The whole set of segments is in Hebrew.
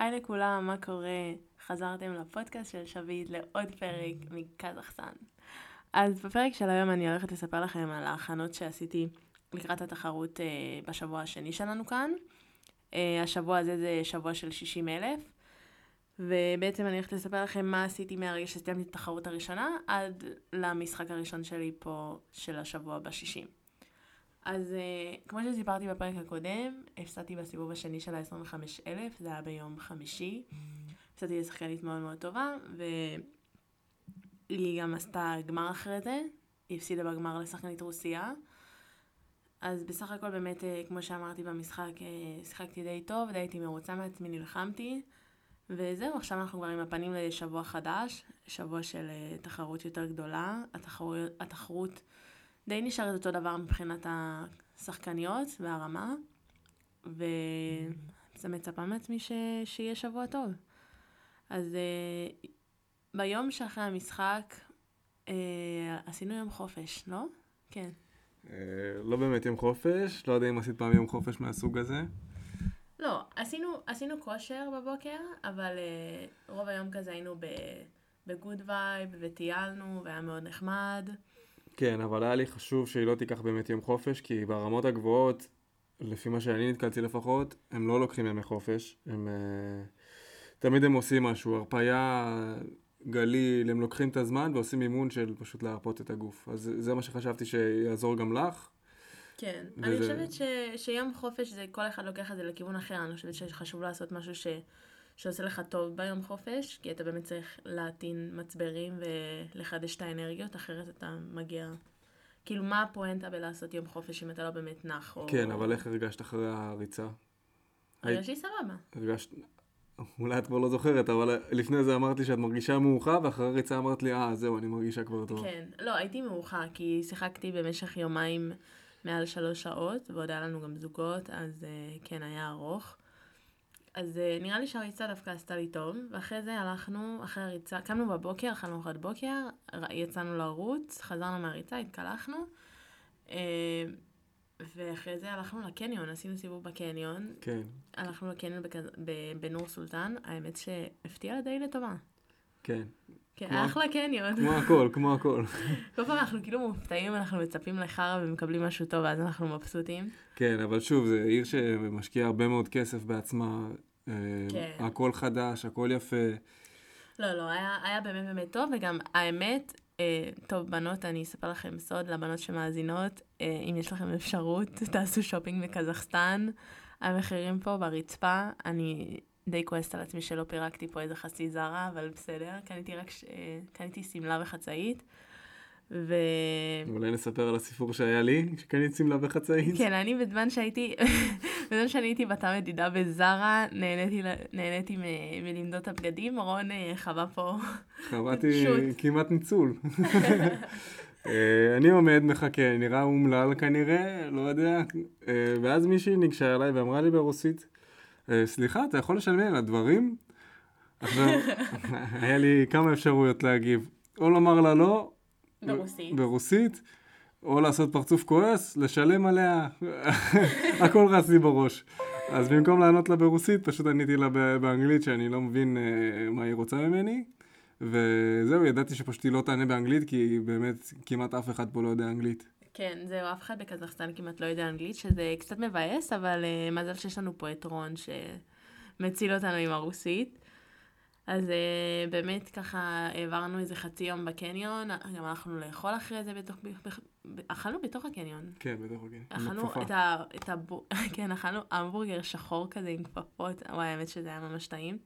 היי לכולם, מה קורה? חזרתם לפודקאסט של שביט לעוד פרק מקזחסטן. אז בפרק של היום אני הולכת לספר לכם על ההכנות שעשיתי לקראת התחרות uh, בשבוע השני שלנו כאן. Uh, השבוע הזה זה שבוע של 60 אלף, ובעצם אני הולכת לספר לכם מה עשיתי מהרגע שסיימתי את התחרות הראשונה עד למשחק הראשון שלי פה של השבוע ב-60. אז uh, כמו שסיפרתי בפרק הקודם, הפסדתי בסיבוב השני של ה-25,000, זה היה ביום חמישי. הפסדתי לשחקנית מאוד מאוד טובה, והיא גם עשתה גמר אחרי זה, היא הפסידה בגמר לשחקנית רוסיה. אז בסך הכל באמת, uh, כמו שאמרתי במשחק, uh, שיחקתי די טוב, די הייתי מרוצה מעצמי, נלחמתי. וזהו, עכשיו אנחנו כבר עם הפנים לשבוע חדש, שבוע של uh, תחרות יותר גדולה. התחרות, התחרות די נשארת אותו דבר מבחינת השחקניות והרמה, וזה מצפה מעצמי ש... שיהיה שבוע טוב. אז אה, ביום שאחרי המשחק אה, עשינו יום חופש, לא? כן. אה, לא באמת יום חופש, לא יודע אם עשית פעם יום חופש מהסוג הזה. לא, עשינו, עשינו כושר בבוקר, אבל אה, רוב היום כזה היינו ב good vibe וטיילנו והיה מאוד נחמד. כן, אבל היה לי חשוב שהיא לא תיקח באמת יום חופש, כי ברמות הגבוהות, לפי מה שאני נתקלתי לפחות, הם לא לוקחים ימי חופש. הם, uh, תמיד הם עושים משהו, הרפאיה, גליל, הם לוקחים את הזמן ועושים אימון של פשוט להרפות את הגוף. אז זה מה שחשבתי שיעזור גם לך. כן, וזה... אני חושבת ש, שיום חופש זה, כל אחד לוקח את זה לכיוון אחר, אני חושבת שחשוב לעשות משהו ש... שעושה לך טוב ביום חופש, כי אתה באמת צריך להטעין מצברים ולחדש את האנרגיות, אחרת אתה מגיע... כאילו, מה הפואנטה בלעשות יום חופש אם אתה לא באמת נח? או... כן, אבל איך הרגשת אחרי הריצה? הרגשתי סבבה. הרגשת... אולי את כבר לא זוכרת, אבל לפני זה אמרתי שאת מרגישה מאוחה, ואחרי הריצה אמרת לי, אה, זהו, אני מרגישה כבר טוב. כן, לא, הייתי מאוחה, כי שיחקתי במשך יומיים מעל שלוש שעות, ועוד היה לנו גם זוגות, אז uh, כן, היה ארוך. אז uh, נראה לי שהריצה דווקא עשתה לי טוב, ואחרי זה הלכנו, אחרי הריצה, קמנו בבוקר, אכלנו ארוחת בוקר, יצאנו לרוץ, חזרנו מהריצה, התקלחנו, uh, ואחרי זה הלכנו לקניון, עשינו סיבוב בקניון. כן. הלכנו לקניון. בנור סולטן, האמת שהפתיע די לטובה. כן. כן. אחלה קניון. כמו הכל, כמו הכל. כל פעם אנחנו כאילו מופתעים, אנחנו מצפים לחרא ומקבלים משהו טוב, ואז אנחנו מבסוטים. כן, אבל שוב, זו עיר שמשקיעה הרבה מאוד כסף בעצמה. אה, כן. הכל חדש, הכל יפה. לא, לא, היה, היה באמת באמת טוב, וגם האמת, אה, טוב, בנות, אני אספר לכם סוד לבנות שמאזינות, אה, אם יש לכם אפשרות, תעשו שופינג בקזחסטן. המחירים פה ברצפה, אני די כועסת על עצמי שלא פירקתי פה איזה חצי זרה, אבל בסדר, קניתי רק, ש... קניתי שמלה וחצאית. ו... אולי נספר על הסיפור שהיה לי, שקניתי שמלה וחצאית. כן, אני בזמן שהייתי, בזמן שאני הייתי בתא מדידה בזרה, נהניתי, נהניתי מ... מלמדוד את הבגדים, רון אה, חווה פה חוויתי כמעט ניצול. אה, אני עומד, מחכה, נראה אומלל כנראה, לא יודע, אה, ואז מישהי ניגשה אליי ואמרה לי ברוסית, אה, סליחה, אתה יכול לשלם על הדברים? עכשיו, היה לי כמה אפשרויות להגיב. או לומר לה לא, ברוסית, ברוסית או לעשות פרצוף כועס, לשלם עליה, הכל רץ לי בראש. אז במקום לענות לה ברוסית, פשוט עניתי לה באנגלית שאני לא מבין uh, מה היא רוצה ממני. וזהו, ידעתי שפשוט היא לא תענה באנגלית, כי באמת כמעט אף אחד פה לא יודע אנגלית. כן, זהו, אף אחד בקזחסטן כמעט לא יודע אנגלית, שזה קצת מבאס, אבל uh, מזל שיש לנו פה את רון שמציל אותנו עם הרוסית. אז uh, באמת ככה העברנו איזה חצי יום בקניון, גם הלכנו לאכול אחרי זה בתוך, אכלנו בתוך הקניון. כן, בתוך הקניון. אכלנו את ה... את ה כן, אכלנו המבורגר שחור כזה עם כפפות, וואי, האמת שזה היה ממש טעים.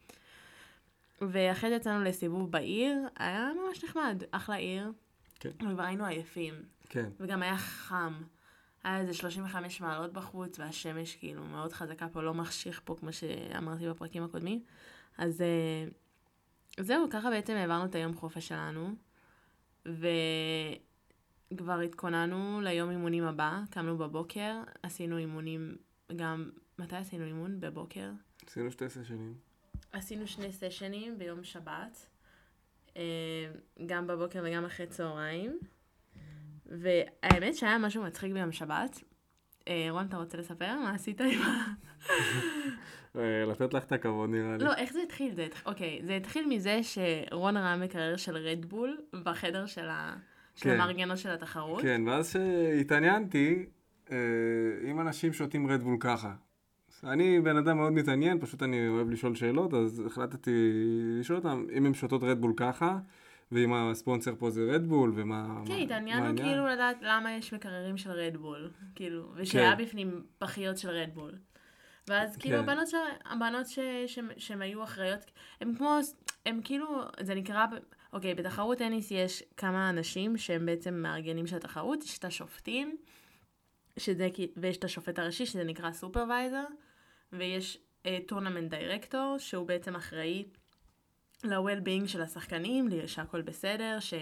ואחרי זה יצאנו לסיבוב בעיר, היה ממש נחמד, אחלה עיר. כן. וכבר היינו עייפים. כן. וגם היה חם. היה איזה 35 מעלות בחוץ, והשמש כאילו מאוד חזקה פה, לא מחשיך פה, כמו שאמרתי בפרקים הקודמים. אז אה, זהו, ככה בעצם העברנו את היום חופש שלנו, וכבר התכוננו ליום אימונים הבא, קמנו בבוקר, עשינו אימונים גם, מתי עשינו אימון? בבוקר? עשינו שתי סשנים. עשינו שני סשנים ביום שבת, אה, גם בבוקר וגם אחרי צהריים. והאמת שהיה משהו מצחיק ביום שבת. אה, רון, אתה רוצה לספר מה עשית עם ה... אה, לתת לך את הכבוד נראה לי. לא, איך זה התחיל? זה, אוקיי, זה התחיל מזה שרון ראה מקרר של רדבול בחדר של, ה... של כן. המארגנות של התחרות. כן, ואז שהתעניינתי אה, אם אנשים שותים רדבול ככה. אני בן אדם מאוד מתעניין, פשוט אני אוהב לשאול שאלות, אז החלטתי לשאול אותם אם הם שותות רדבול ככה, ואם הספונסר פה זה רדבול, ומה... כן, מה- התעניינו מה העניין. כאילו לדעת למה יש מקררים של רדבול, כאילו, ושהיה בפנים פחיות של רדבול. ואז כאילו כן. הבנות, ש... הבנות ש... ש... שהן היו אחראיות, הן כמו, הן כאילו, זה נקרא, אוקיי, בתחרות טניס יש כמה אנשים שהם בעצם מארגנים של התחרות, יש את השופטים, שזה, ויש את השופט הראשי, שזה נקרא supervisor, ויש tournament director, שהוא בעצם אחראי ל-well-being של השחקנים, שהכל בסדר, ש...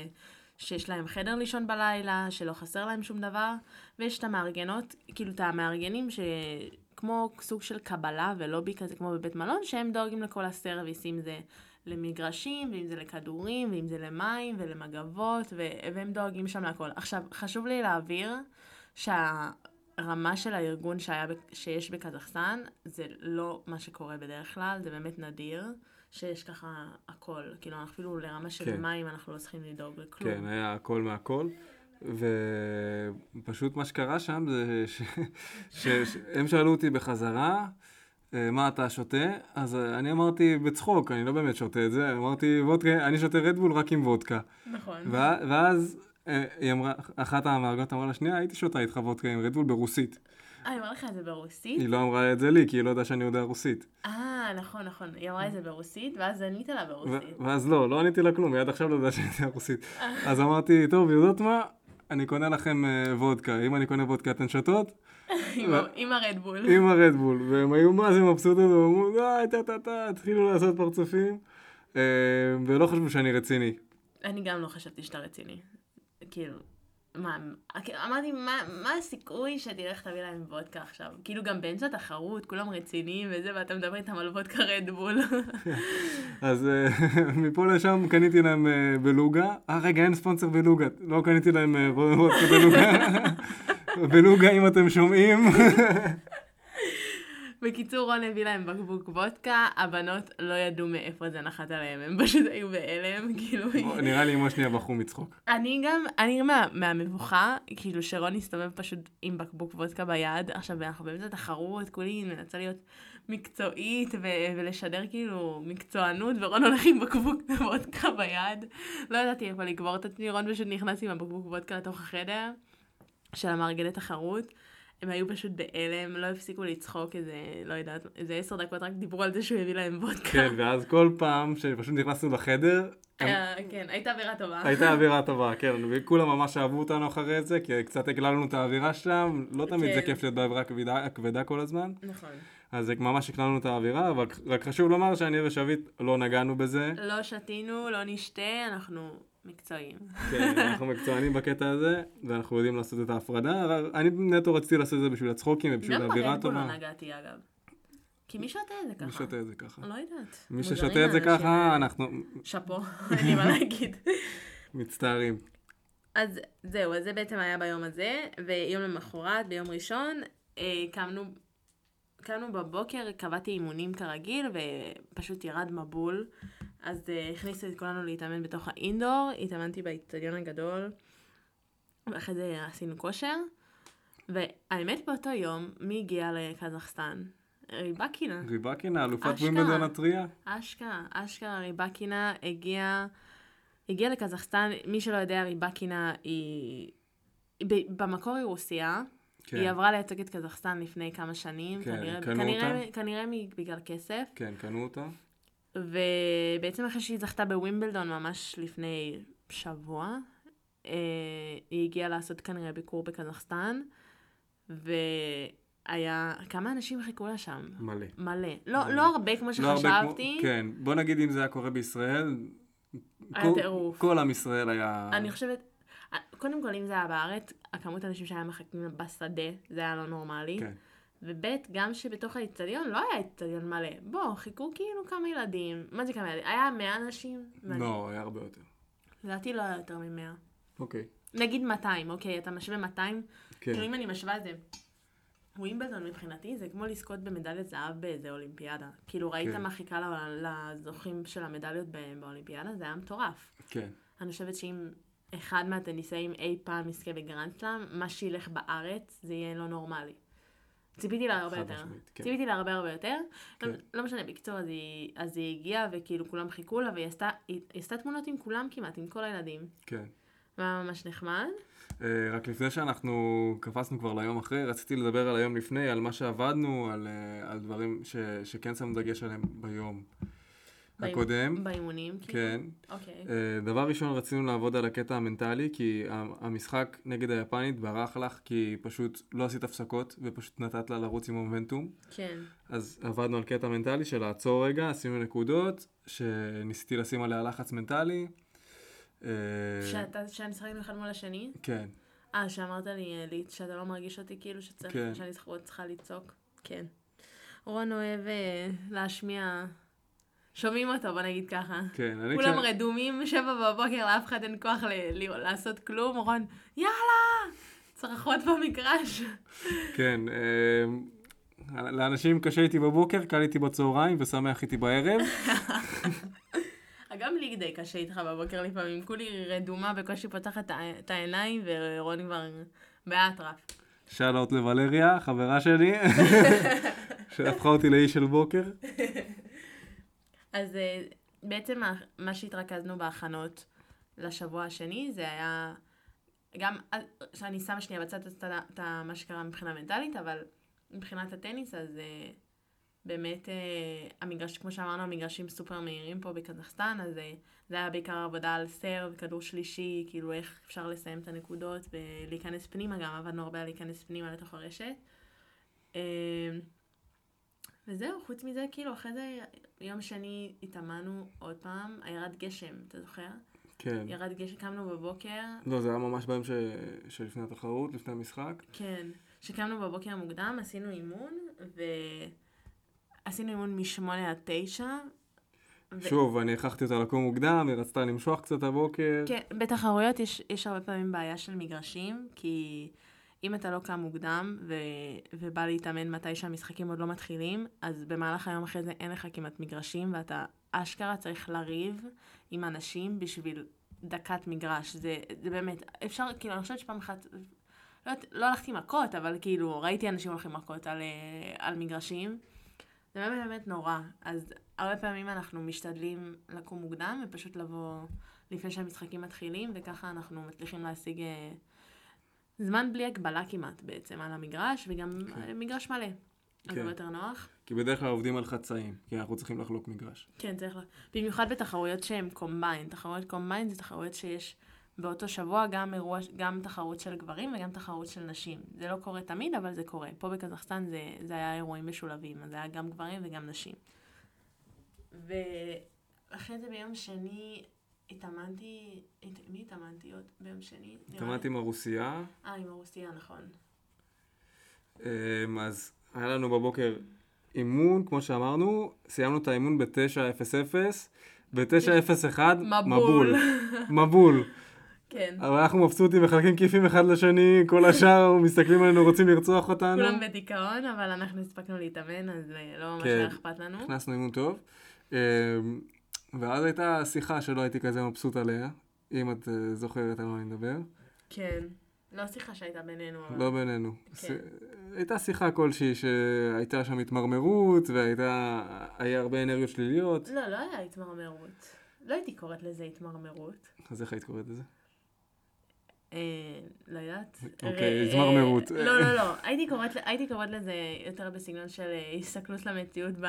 שיש להם חדר לישון בלילה, שלא חסר להם שום דבר, ויש את המארגנות, כאילו את המארגנים שכמו סוג של קבלה ולובי כזה כמו בבית מלון, שהם דואגים לכל ה service, אם זה למגרשים, ואם זה לכדורים, ואם זה למים ולמגבות, ו... והם דואגים שם להכל. עכשיו, חשוב לי להבהיר שהרמה של הארגון שהיה, שיש בקזחסטן, זה לא מה שקורה בדרך כלל, זה באמת נדיר. שיש ככה הכל, כאילו אנחנו אפילו לרמה של כן. מים אנחנו לא צריכים לדאוג לכלום. כן, היה הכל מהכל. ופשוט מה שקרה שם זה שהם שאלו אותי בחזרה, אה, מה אתה שותה? אז אני אמרתי בצחוק, אני לא באמת שותה את זה, אמרתי וודקה, אני שותה רדבול רק עם וודקה. נכון. ואז אה, היא אמרה, אחת המארגנות אמרה לשנייה, הייתי שותה איתך וודקה עם רדבול ברוסית. אה, היא אמרה לך את זה ברוסית? היא לא אמרה את זה לי, כי היא לא יודעה שאני יודע רוסית. אה, נכון, נכון. היא אמרה את זה ברוסית, ואז ענית לה ברוסית. ואז לא, לא עניתי לה כלום, היא עד עכשיו לא יודעת שאני יודע רוסית. אז אמרתי, טוב, יודעות מה? אני קונה לכם אה, וודקה, אם אני קונה וודקה אתן שותות? עם הרדבול. עם הרדבול, והם היו מה זה מבסוטות, ואמרו, די, טה טה טה, התחילו לעשות פרצופים, אה, ולא חשבו שאני רציני. אני גם לא חשבתי שאתה רציני. כאילו, מה, אמרתי, מה, מה הסיכוי שתלך תביא להם וודקה עכשיו? כאילו גם באמצע התחרות, כולם רציניים וזה, ואתה מדבר איתם על וודקה רדבול. אז אה, מפה לשם קניתי להם אה, בלוגה. אה, רגע, אין ספונסר בלוגה. לא קניתי להם אה, וודקה בלוגה. בלוגה, אם אתם שומעים. בקיצור, רון הביא להם בקבוק וודקה, הבנות לא ידעו מאיפה זה נחת עליהם, הם פשוט היו בהלם, כאילו... נראה לי אמא שנייה בכו מצחוק. אני גם, אני מה, מהמבוכה, כאילו שרון הסתובב פשוט עם בקבוק וודקה ביד, עכשיו אנחנו באמצע תחרות, כולי מנסה להיות מקצועית ו- ולשדר כאילו מקצוענות, ורון הולך עם בקבוק וודקה ביד. לא ידעתי איפה לגבור את עצמי, רון פשוט נכנס עם הבקבוק וודקה לתוך החדר של המארגני תחרות. הם היו פשוט בהלם, לא הפסיקו לצחוק איזה, לא יודעת, איזה עשר דקות רק דיברו על זה שהוא הביא להם וודקה. כן, ואז כל פעם שפשוט נכנסנו לחדר, הם- אה, כן, הייתה אווירה טובה. הייתה אווירה טובה, כן, וכולם ממש אהבו אותנו אחרי זה, כי קצת הגללנו את האווירה שם, לא תמיד זה כן. כיף להיות באווירה כבדה- כבדה כל הזמן, נכון. אז זה ממש הקללנו את האווירה, אבל רק חשוב לומר שאני ושביט לא נגענו בזה, לא שתינו, לא נשתה, אנחנו מקצועיים. כן, אנחנו מקצוענים בקטע הזה, ואנחנו יודעים לעשות את ההפרדה, אבל אני נטו רציתי לעשות את זה בשביל הצחוקים ובשביל גם האווירה ברדבול לא הטובה. נגעתי אגב. כי מי שותה את זה ככה? מי שותה את זה ככה? לא יודעת. מי ששותה את זה ככה. אנחנו שאפו, אין לי מה להגיד. מצטערים. אז זהו, אז זה בעצם היה ביום הזה, ויום למחרת, ביום ראשון, אה, קמנו, קמנו בבוקר, קבעתי אימונים כרגיל, ופשוט ירד מבול. אז אה, הכניסו את כולנו להתאמן בתוך האינדור, התאמנתי באיצטדיון הגדול, ואחרי זה עשינו כושר. והאמת באותו יום, מי הגיע לקזחסטן? ריבקינה. ריבקינה, אלופת. ווימבלדון הטריה. אשכרה, אשכרה ריבקינה הגיעה, הגיעה לקזחסטן, מי שלא יודע, ריבקינה היא, במקור היא רוסיה, כן. היא עברה לייצג את קזחסטן לפני כמה שנים, כן, כנראה, קנו כנראה, אותה? כנראה בגלל כסף, כן, קנו אותה. ובעצם אחרי שהיא זכתה בווימבלדון ממש לפני שבוע, אה, היא הגיעה לעשות כנראה ביקור בקזחסטן, והיה, כמה אנשים חיכו לה שם? מלא. מלא. לא, מלא. לא הרבה כמו לא הרבה שחשבתי. כמו- כן, בוא נגיד אם זה היה קורה בישראל, היה כל- טירוף. כל עם ישראל היה... אני חושבת, קודם כל אם זה היה בארץ, הכמות האנשים שהיה מחכים בשדה, זה היה לא נורמלי. כן. וב' גם שבתוך האיצטדיון לא היה איצטדיון מלא. בוא, חיכו כאילו כמה ילדים. מה זה כמה ילדים? היה 100 אנשים? לא, היה הרבה יותר. לדעתי לא היה יותר מ-100. אוקיי. נגיד 200, אוקיי, אתה משווה 200? כן. כאילו אם אני משווה את זה ווימבלדון מבחינתי זה כמו לזכות במדליית זהב באיזה אולימפיאדה. כאילו ראית כן. מה חיכה לזוכים של המדליות באולימפיאדה? זה היה מטורף. כן. אני חושבת שאם אחד מהטניסאים אי פעם יזכה בגרנד סלאם, מה שילך בארץ זה יהיה לא נורמלי. ציפיתי לה הרבה יותר. משמעית, כן. ציפיתי לה הרבה הרבה יותר. כן. לא, לא משנה, בקיצור, אז היא, אז היא הגיעה וכאילו כולם חיכו לה והיא עשתה, היא, היא עשתה תמונות עם כולם כמעט, עם כל הילדים. כן. והיה ממש נחמד. אה, רק לפני שאנחנו קפצנו כבר ליום אחרי, רציתי לדבר על היום לפני, על מה שעבדנו, על, אה, על דברים ש, שכן שמנו דגש עליהם ביום הקודם. באימונים, כאילו. כן. אוקיי. אה, דבר ראשון, רצינו לעבוד על הקטע המנטלי, כי המשחק נגד היפנית ברח לך, כי פשוט לא עשית הפסקות, ופשוט נתת לה לרוץ עם מומנטום. כן. אז עבדנו על קטע מנטלי של לעצור רגע, עשינו נקודות, שניסיתי לשים עליה לחץ מנטלי. אה, שאתה, משחקת אחד מול השני? כן, אה, שאמרת לי, אה, לי שאתה לא מרגיש אותי כאילו שצריך, כן. שאני צריכה- צריכה לצעוק? כן. רון אוהב אה, להשמיע... שומעים אותו, בוא נגיד ככה. כן. אני כולם כש- רדומים, שבע בבוקר, לאף אחד אין כוח ל- ל- לעשות כלום, רון, יאללה! צרחות במגרש. כן, אה, לאנשים קשה איתי בבוקר, קל איתי בצהריים ושמח איתי בערב. גם לי די קשה איתך בבוקר לפעמים, כולי רדומה, בקושי פותחת את העיניים, ורון כבר באטרף. שאלות לוולריה, חברה שלי, שהפכה אותי לאיש של בוקר. אז אה, בעצם מה- שהתרכזנו בהכנות לשבוע השני, זה היה גם, אה, שאני שמה שנייה בצד את מה שקרה מבחינה מנטלית, אבל מבחינת הטניס, אז אה, באמת המגרש, כמו שאמרנו, המגרשים סופר מהירים פה בקזחסטן, אז זה היה בעיקר עבודה על סרב, כדור שלישי, כאילו איך אפשר לסיים את הנקודות ולהיכנס פנימה, גם עבדנו הרבה על להיכנס פנימה לתוך הרשת. וזהו, חוץ מזה, כאילו, אחרי זה, יום שני התאמנו עוד פעם, ירד גשם, אתה זוכר? כן. ירד גשם, קמנו בבוקר, לא, זה היה ממש ביום ש... שלפני התחרות, לפני המשחק. כן, שקמנו בבוקר מוקדם, עשינו אימון, ועשינו אימון משמונה עד תשע. ו- שוב, אני הכרחתי אותה לקום מוקדם, היא רצתה למשוך קצת הבוקר. כן, בתחרויות יש, יש הרבה פעמים בעיה של מגרשים, כי אם אתה לא קם מוקדם ו, ובא להתאמן מתי שהמשחקים עוד לא מתחילים, אז במהלך היום אחרי זה אין לך כמעט מגרשים, ואתה אשכרה צריך לריב עם אנשים בשביל דקת מגרש. זה, זה באמת, אפשר, כאילו, אני חושבת שפעם אחת, לא, לא הלכתי מכות, אבל כאילו, ראיתי אנשים הולכים מכות על, אה, על מגרשים. זה באמת באמת נורא. אז הרבה פעמים אנחנו משתדלים לקום מוקדם ופשוט לבוא לפני שהמשחקים מתחילים, וככה אנחנו מצליחים להשיג אה, זמן בלי הגבלה כמעט בעצם על המגרש, וגם כן. מגרש מלא. אז כן. הרבה יותר נוח. כי בדרך כלל עובדים על חצאים, כי אנחנו צריכים לחלוק מגרש. כן, צריך ל... במיוחד בתחרויות שהן קומביין. תחרויות קומביין זה תחרויות שיש באותו שבוע גם אירוע, גם תחרות של גברים וגם תחרות של נשים. זה לא קורה תמיד, אבל זה קורה. פה בקזחסטן זה, זה היה אירועים משולבים, אז זה היה גם גברים וגם נשים. ואחרי זה ביום שני התאמנתי, הת... מי התאמנתי עוד ביום שני? התאמנתי עם הרוסיה, אה, עם הרוסיה, נכון. אמ, אז היה לנו בבוקר אימון, כמו שאמרנו, סיימנו את האימון ב-9:00, ב-9:01 מבול. מבול. כן. אבל אנחנו מבסוטים, מחלקים כיפים אחד לשני, כל השאר מסתכלים עלינו, רוצים לרצוח אותנו. כולם בדיכאון, אבל אנחנו הספקנו להתאמן, אז אה, לא ממש כן. אכפת לנו. נכנסנו אימון טוב. ואז הייתה שיחה שלא הייתי כזה מבסוט עליה, אם את אה, זוכרת על מה אני מדבר. כן. לא שיחה שהייתה בינינו, אבל... לא בינינו. כן. ס- הייתה שיחה כלשהי שהייתה שם התמרמרות, והייתה... היה הרבה אנרגיות שליליות. לא, לא היה התמרמרות. לא הייתי קוראת לזה התמרמרות. אז איך היית קוראת לזה? אה, לא יודעת. אוקיי, אה, התמרמרות. לא, לא, לא. הייתי קוראת, הייתי קוראת לזה יותר בסגנון של הסתכלות למציאות ב...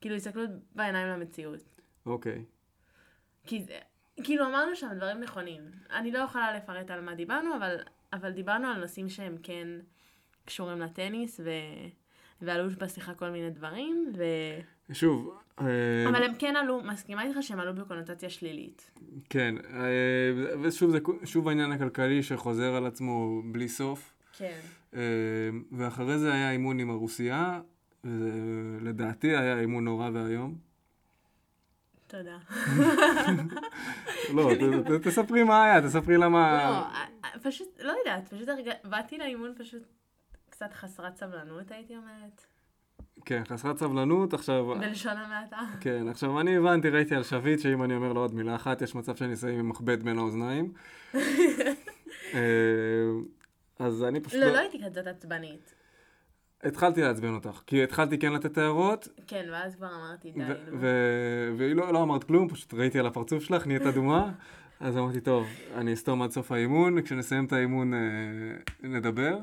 כאילו, הסתכלות בעיניים למציאות. אוקיי. כי זה... כאילו, אמרנו שם דברים נכונים. אני לא יכולה לפרט על מה דיברנו, אבל, אבל דיברנו על נושאים שהם כן קשורים לטניס, ו... ועלו בשיחה כל מיני דברים, ו... שוב, אה, אבל הם כן עלו, מסכימה איתך שהם עלו בקונוטציה שלילית. כן, אה, ושוב זה שוב העניין הכלכלי שחוזר על עצמו בלי סוף. כן. אה, ואחרי זה היה אימון עם הרוסיה, ולדעתי היה אימון נורא ואיום. תודה. לא, תספרי מה היה, תספרי לא, למה... אה, אה, פשוט, לא יודעת, פשוט. באתי לאימון פשוט קצת חסרת סבלנות, הייתי אומרת. כן, חסרת סבלנות, עכשיו... בלשון המעטה. כן, עכשיו אני הבנתי, ראיתי על שביט, שאם אני אומר לו עוד מילה אחת, יש מצב שאני אסיים עם מכבד בין האוזניים. אה, אז אני פשוט... לא, לא הייתי כזאת עצבנית. התחלתי לעצבן אותך, כי התחלתי כן לתת הערות. כן, ואז כבר אמרתי די. והיא לא, לא אמרת כלום, פשוט ראיתי על הפרצוף שלך, נהיית אדומה. אז אמרתי, טוב, אני אסתום עד סוף האימון, כשנסיים את האימון אה, נדבר.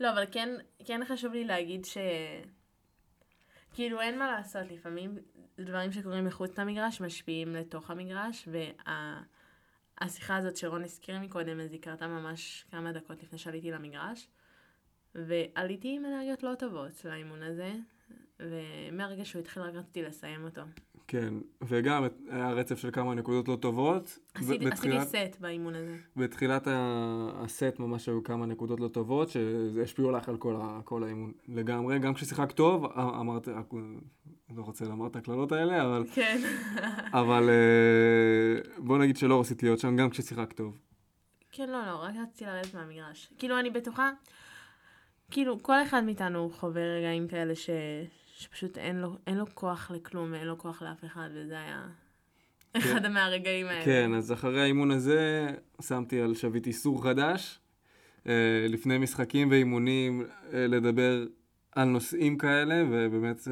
לא, אבל כן, כן חשוב לי להגיד ש... כאילו אין מה לעשות, לפעמים דברים שקורים מחוץ למגרש משפיעים לתוך המגרש, והשיחה וה... הזאת שרון הזכיר מקודם, אז היא קרתה ממש כמה דקות לפני שעליתי למגרש, ועליתי עם אנרגיות לא טובות לאימון הזה, ומהרגע שהוא התחיל רק רציתי לסיים אותו. כן, וגם היה רצף של כמה נקודות לא טובות. עשיתי, בתחילת, עשיתי סט באימון הזה. בתחילת הסט ממש היו כמה נקודות לא טובות, שהשפיעו לך על כל, ה, כל האימון לגמרי. גם כששיחקת טוב, אמרת, לא רוצה לומר את הקללות האלה, אבל... כן. אבל אה, בוא נגיד שלא רצית להיות שם גם כששיחקת טוב. כן, לא, לא, רק רציתי לרדת מהמגרש. כאילו, אני בטוחה, כאילו, כל אחד מאיתנו חווה רגעים כאלה ש... שפשוט אין לו, אין לו כוח לכלום ואין לו כוח לאף אחד, וזה היה כן. אחד מהרגעים האלה. כן, אז אחרי האימון הזה שמתי על שביט איסור חדש. אה, לפני משחקים ואימונים אה, לדבר על נושאים כאלה, ובאמת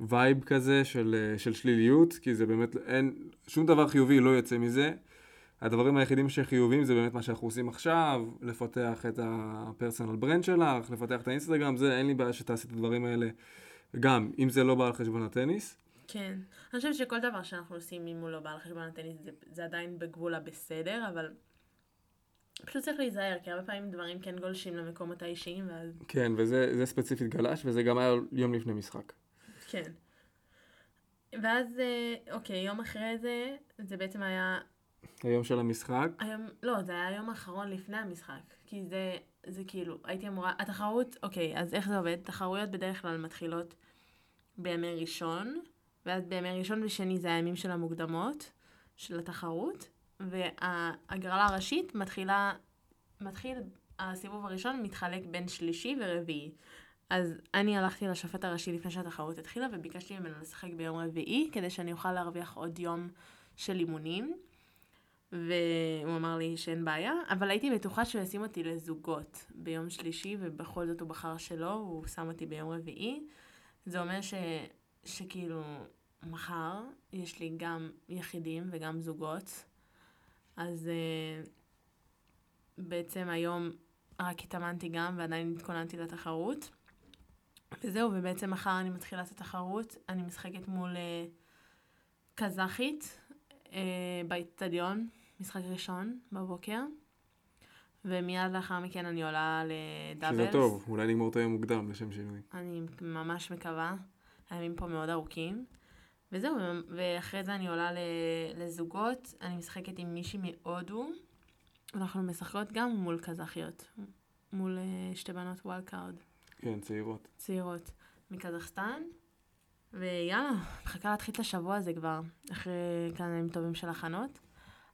vibe כזה של, של שליליות, כי זה באמת, אין, שום דבר חיובי לא יוצא מזה. הדברים היחידים שחיוביים זה באמת מה שאנחנו עושים עכשיו, לפתח את ה personal brand שלך, לפתח את האינסטגרם, זה אין לי בעיה שתעשי את הדברים האלה גם, אם זה לא בא על חשבון הטניס. כן, אני חושבת שכל דבר שאנחנו עושים אם הוא לא בא על חשבון הטניס זה, זה עדיין בגבול הבסדר, אבל פשוט צריך להיזהר, כי הרבה פעמים דברים כן גולשים למקומות האישיים ואז... כן, וזה ספציפית גלש, וזה גם היה יום לפני משחק. כן. ואז, אה, אוקיי, יום אחרי זה, זה בעצם היה היום של המשחק? היום, לא, זה היה היום האחרון לפני המשחק. כי זה, זה כאילו, הייתי אמורה, התחרות, אוקיי, אז איך זה עובד? תחרויות בדרך כלל מתחילות בימי ראשון, ואז בימי ראשון ושני זה הימים של המוקדמות, של התחרות, והגרלה הראשית מתחילה, מתחיל, הסיבוב הראשון מתחלק בין שלישי ורביעי. אז אני הלכתי לשופט הראשי לפני שהתחרות התחילה וביקשתי ממנו לשחק ביום רביעי, כדי שאני אוכל להרוויח עוד יום של אימונים. והוא אמר לי שאין בעיה, אבל הייתי בטוחה שהוא ישים אותי לזוגות ביום שלישי, ובכל זאת הוא בחר שלא, הוא שם אותי ביום רביעי. זה אומר ש, שכאילו, מחר יש לי גם יחידים וגם זוגות, אז uh, בעצם היום רק התאמנתי גם ועדיין התכוננתי לתחרות. וזהו, ובעצם מחר אני מתחילה את התחרות, אני משחקת מול uh, קזחית, באיצטדיון, משחק ראשון בבוקר, ומיד לאחר מכן אני עולה לדאבלס. שזה טוב, אולי נגמור את היום מוקדם לשם שינוי. אני ממש מקווה, הימים פה מאוד ארוכים. וזהו, ואחרי זה אני עולה לזוגות, אני משחקת עם מישהי מהודו, אנחנו משחקות גם מול קזחיות, מול אה, שתי בנות wild card. כן, צעירות. צעירות. מקזחסטן. ויאללה, מחכה להתחיל את השבוע הזה כבר, אחרי כמה ימים טובים של הכנות.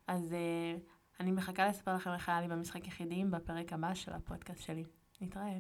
אז אה, אני מחכה לספר לכם איך היה לי במשחק יחידים בפרק הבא של הפודקאסט שלי. נתראה.